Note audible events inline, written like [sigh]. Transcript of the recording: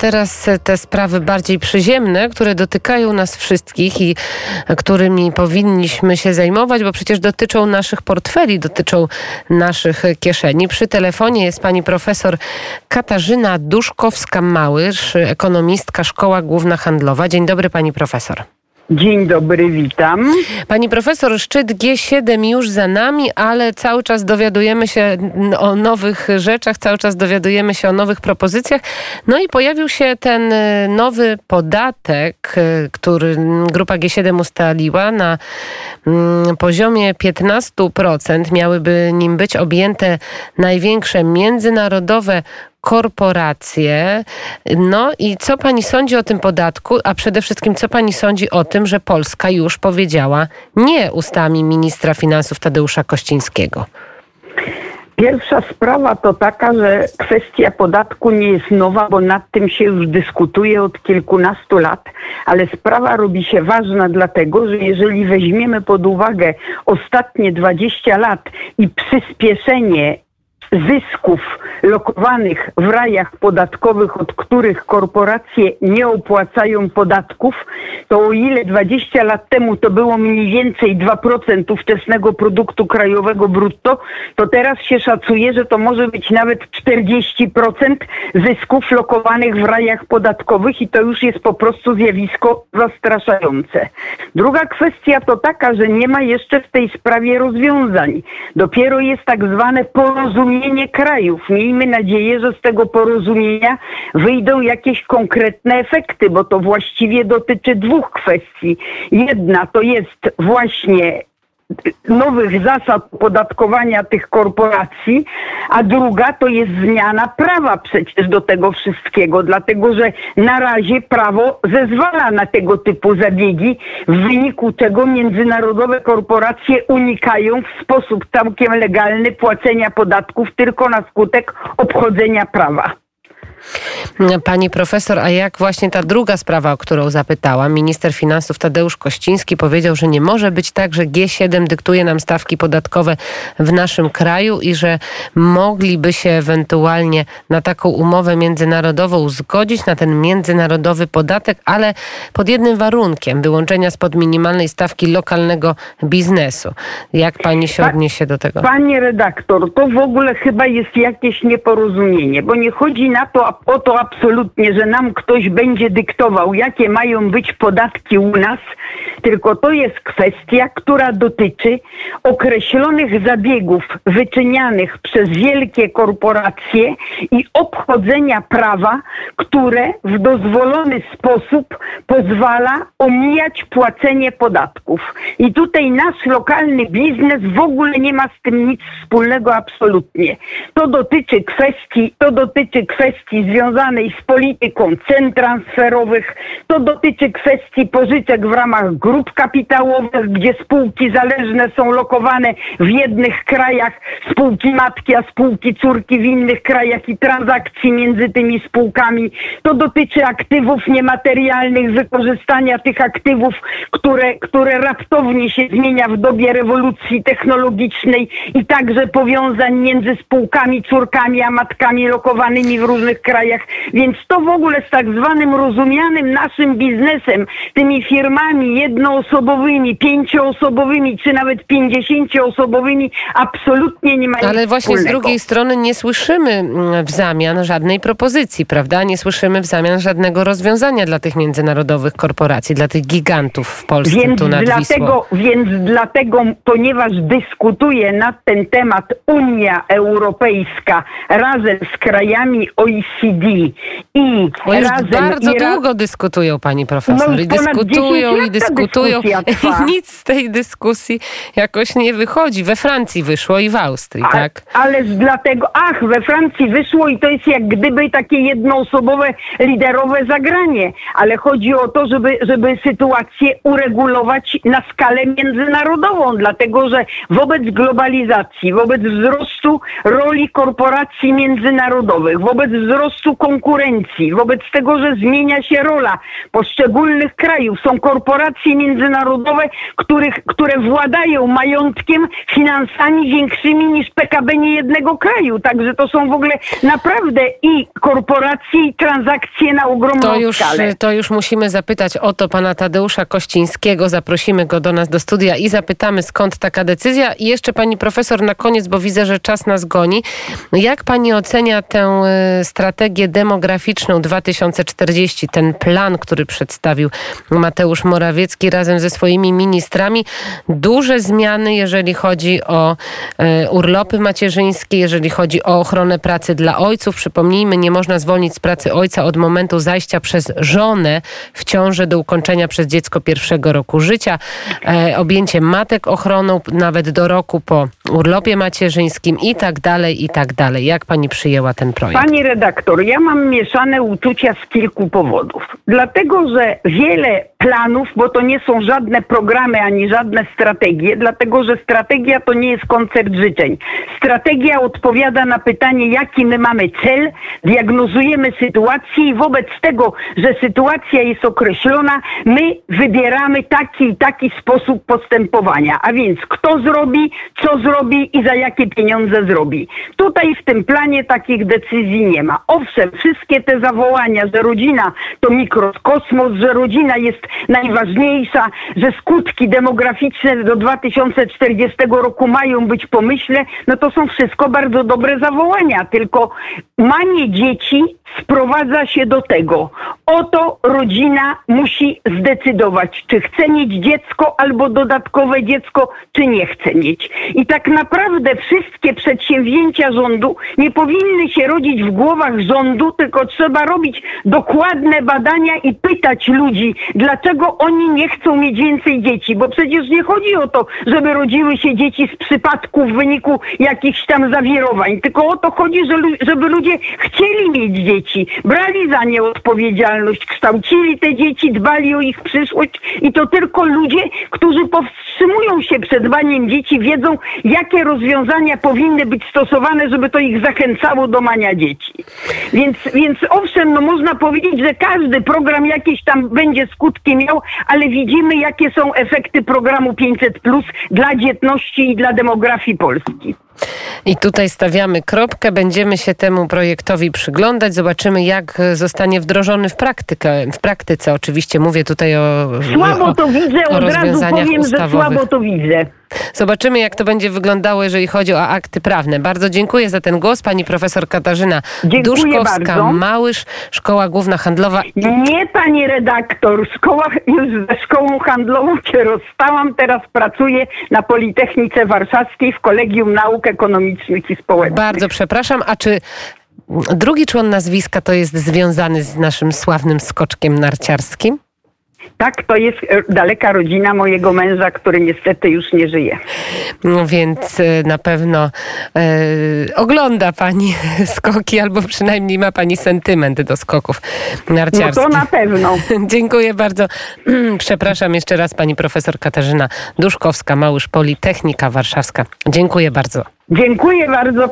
teraz te sprawy bardziej przyziemne, które dotykają nas wszystkich i którymi powinniśmy się zajmować, bo przecież dotyczą naszych portfeli, dotyczą naszych kieszeni. Przy telefonie jest pani profesor Katarzyna Duszkowska-Małysz, ekonomistka Szkoła Główna Handlowa. Dzień dobry pani profesor. Dzień dobry, witam. Pani profesor, szczyt G7 już za nami, ale cały czas dowiadujemy się o nowych rzeczach, cały czas dowiadujemy się o nowych propozycjach. No i pojawił się ten e, nowy podatek, e, który grupa G7 ustaliła na mm, poziomie 15%. Miałyby nim być objęte największe międzynarodowe korporacje. No i co pani sądzi o tym podatku, a przede wszystkim co pani sądzi o tym, że Polska już powiedziała nie ustami ministra finansów Tadeusza Kościńskiego? Pierwsza sprawa to taka, że kwestia podatku nie jest nowa, bo nad tym się już dyskutuje od kilkunastu lat, ale sprawa robi się ważna dlatego, że jeżeli weźmiemy pod uwagę ostatnie 20 lat i przyspieszenie zysków lokowanych w rajach podatkowych, od których korporacje nie opłacają podatków, to o ile 20 lat temu to było mniej więcej 2% ówczesnego produktu krajowego brutto, to teraz się szacuje, że to może być nawet 40% zysków lokowanych w rajach podatkowych i to już jest po prostu zjawisko zastraszające. Druga kwestia to taka, że nie ma jeszcze w tej sprawie rozwiązań. Dopiero jest tak zwane porozumienie porozumienie krajów. Miejmy nadzieję, że z tego porozumienia wyjdą jakieś konkretne efekty, bo to właściwie dotyczy dwóch kwestii. Jedna to jest właśnie nowych zasad podatkowania tych korporacji, a druga to jest zmiana prawa przecież do tego wszystkiego, dlatego że na razie prawo zezwala na tego typu zabiegi, w wyniku czego międzynarodowe korporacje unikają w sposób całkiem legalny płacenia podatków tylko na skutek obchodzenia prawa. Pani profesor, a jak właśnie ta druga sprawa, o którą zapytałam, minister finansów Tadeusz Kościński powiedział, że nie może być tak, że G7 dyktuje nam stawki podatkowe w naszym kraju i że mogliby się ewentualnie na taką umowę międzynarodową zgodzić, na ten międzynarodowy podatek, ale pod jednym warunkiem, wyłączenia spod minimalnej stawki lokalnego biznesu. Jak pani się odniesie do tego? Panie redaktor, to w ogóle chyba jest jakieś nieporozumienie, bo nie chodzi na to, o to absolutnie, że nam ktoś będzie dyktował, jakie mają być podatki u nas, tylko to jest kwestia, która dotyczy określonych zabiegów wyczynianych przez wielkie korporacje i obchodzenia prawa, które w dozwolony sposób pozwala omijać płacenie podatków. I tutaj nasz lokalny biznes w ogóle nie ma z tym nic wspólnego absolutnie. To dotyczy kwestii, to dotyczy kwestii związanej z polityką cen transferowych. To dotyczy kwestii pożyczek w ramach grup kapitałowych, gdzie spółki zależne są lokowane w jednych krajach, spółki matki, a spółki córki w innych krajach i transakcji między tymi spółkami. To dotyczy aktywów niematerialnych, wykorzystania tych aktywów, które, które raptownie się zmienia w dobie rewolucji technologicznej i także powiązań między spółkami, córkami, a matkami lokowanymi w różnych krajach krajach, więc to w ogóle z tak zwanym rozumianym naszym biznesem, tymi firmami jednoosobowymi, pięcioosobowymi, czy nawet pięćdziesięcioosobowymi absolutnie nie ma Ale właśnie wspólnego. z drugiej strony nie słyszymy mm, w zamian żadnej propozycji, prawda? Nie słyszymy w zamian żadnego rozwiązania dla tych międzynarodowych korporacji, dla tych gigantów w Polsce więc tu nad dlatego, Wisłą. Więc dlatego, ponieważ dyskutuje na ten temat Unia Europejska razem z krajami OECD, OECD i Bo już razem... bardzo i ra... długo dyskutują, pani profesor. No, I dyskutują, 10 i dyskutują. I [laughs] nic z tej dyskusji jakoś nie wychodzi. We Francji wyszło i w Austrii, A, tak? Ależ dlatego, ach, we Francji wyszło i to jest jak gdyby takie jednoosobowe, liderowe zagranie. Ale chodzi o to, żeby, żeby sytuację uregulować na skalę międzynarodową, dlatego że wobec globalizacji, wobec wzrostu roli korporacji międzynarodowych, wobec wzrostu konkurencji, wobec tego, że zmienia się rola poszczególnych krajów. Są korporacje międzynarodowe, których, które władają majątkiem, finansami większymi niż PKB niejednego kraju. Także to są w ogóle naprawdę i korporacje, i transakcje na ogromną To już, skalę. to już musimy zapytać o to pana Tadeusza Kościńskiego. Zaprosimy go do nas do studia i zapytamy, skąd taka decyzja. I jeszcze pani profesor na koniec, bo widzę, że czas nas goni. Jak pani ocenia tę y, strategię demograficzną 2040, ten plan, który przedstawił Mateusz Morawiecki razem ze swoimi ministrami? Duże zmiany, jeżeli chodzi o y, urlopy macierzyńskie, jeżeli chodzi o ochronę pracy dla ojców. Przypomnijmy, nie można zwolnić z pracy ojca od momentu zajścia przez żonę w ciąży do ukończenia przez dziecko pierwszego roku życia. E, objęcie matek ochroną nawet do roku po urlopie macierzyńskim i tak dalej, i tak dalej. Jak pani przyjęła ten projekt? Pani redaktor, ja mam mieszane uczucia z kilku powodów. Dlatego, że wiele planów, bo to nie są żadne programy ani żadne strategie, dlatego, że strategia to nie jest koncert życzeń. Strategia odpowiada na pytanie, jaki my mamy cel, diagnozujemy sytuację i wobec tego, że sytuacja jest określona, my wybieramy taki i taki sposób postępowania. A więc kto zrobi, co zrobi i za jakie pieniądze zrobi. Tutaj w tym planie takich decyzji nie ma. Owszem, wszystkie te zawołania, że rodzina to mikrokosmos, że rodzina jest najważniejsza, że skutki demograficzne do 2040 roku mają być pomyśle, no to są wszystko bardzo dobre zawołania, tylko manie dzieci sprowadza się do tego. Oto rodzina musi zdecydować, czy chce mieć dziecko albo dodatkowe dziecko, czy nie chce mieć. I tak naprawdę wszystkie przedsięwzięcia rządu nie powinny się rodzić w głowach rządu, tylko trzeba robić dokładne badania i pytać ludzi, dlaczego oni nie chcą mieć więcej dzieci. Bo przecież nie chodzi o to, żeby rodziły się dzieci z przypadku w wyniku jakichś tam zawirowań, tylko o to chodzi, żeby ludzie chcieli mieć dzieci, brali za nie odpowiedzialność, kształcili te dzieci, dbali o ich przyszłość i to tylko ludzie, którzy powstrzymują się przed dbaniem dzieci, wiedzą, jakie rozwiązania powinny być stosowane, żeby to ich zachęcało do mania dzieci. Więc, więc owszem, no można powiedzieć, że każdy program jakiś tam będzie skutki miał, ale widzimy, jakie są efekty programu 500 plus dla dzietności i dla demografii Polski. I tutaj stawiamy kropkę, będziemy się temu projektowi przyglądać, zobaczymy jak zostanie wdrożony w praktykę. W praktyce oczywiście mówię tutaj o Słabo to widzę, od razu powiem, że ustawowych. słabo to widzę. Zobaczymy, jak to będzie wyglądało, jeżeli chodzi o akty prawne. Bardzo dziękuję za ten głos. Pani profesor Katarzyna Dziękuję bardzo. Duszkowska-Małysz, Szkoła Główna Handlowa. Nie, pani redaktor, szkoła, już ze szkołą handlową się rozstałam, teraz pracuję na Politechnice Warszawskiej w Kolegium Nauk Ekonomicznych i Społecznych. Bardzo przepraszam, a czy drugi człon nazwiska to jest związany z naszym sławnym skoczkiem narciarskim? Tak, to jest e, daleka rodzina mojego męża, który niestety już nie żyje. No więc e, na pewno e, ogląda pani [laughs] skoki, albo przynajmniej ma pani sentyment do skoków No narciarskich. to na pewno. [laughs] Dziękuję bardzo. [clears throat] Przepraszam jeszcze raz pani profesor Katarzyna Duszkowska, Małysz Politechnika Warszawska. Dziękuję bardzo. Dziękuję bardzo.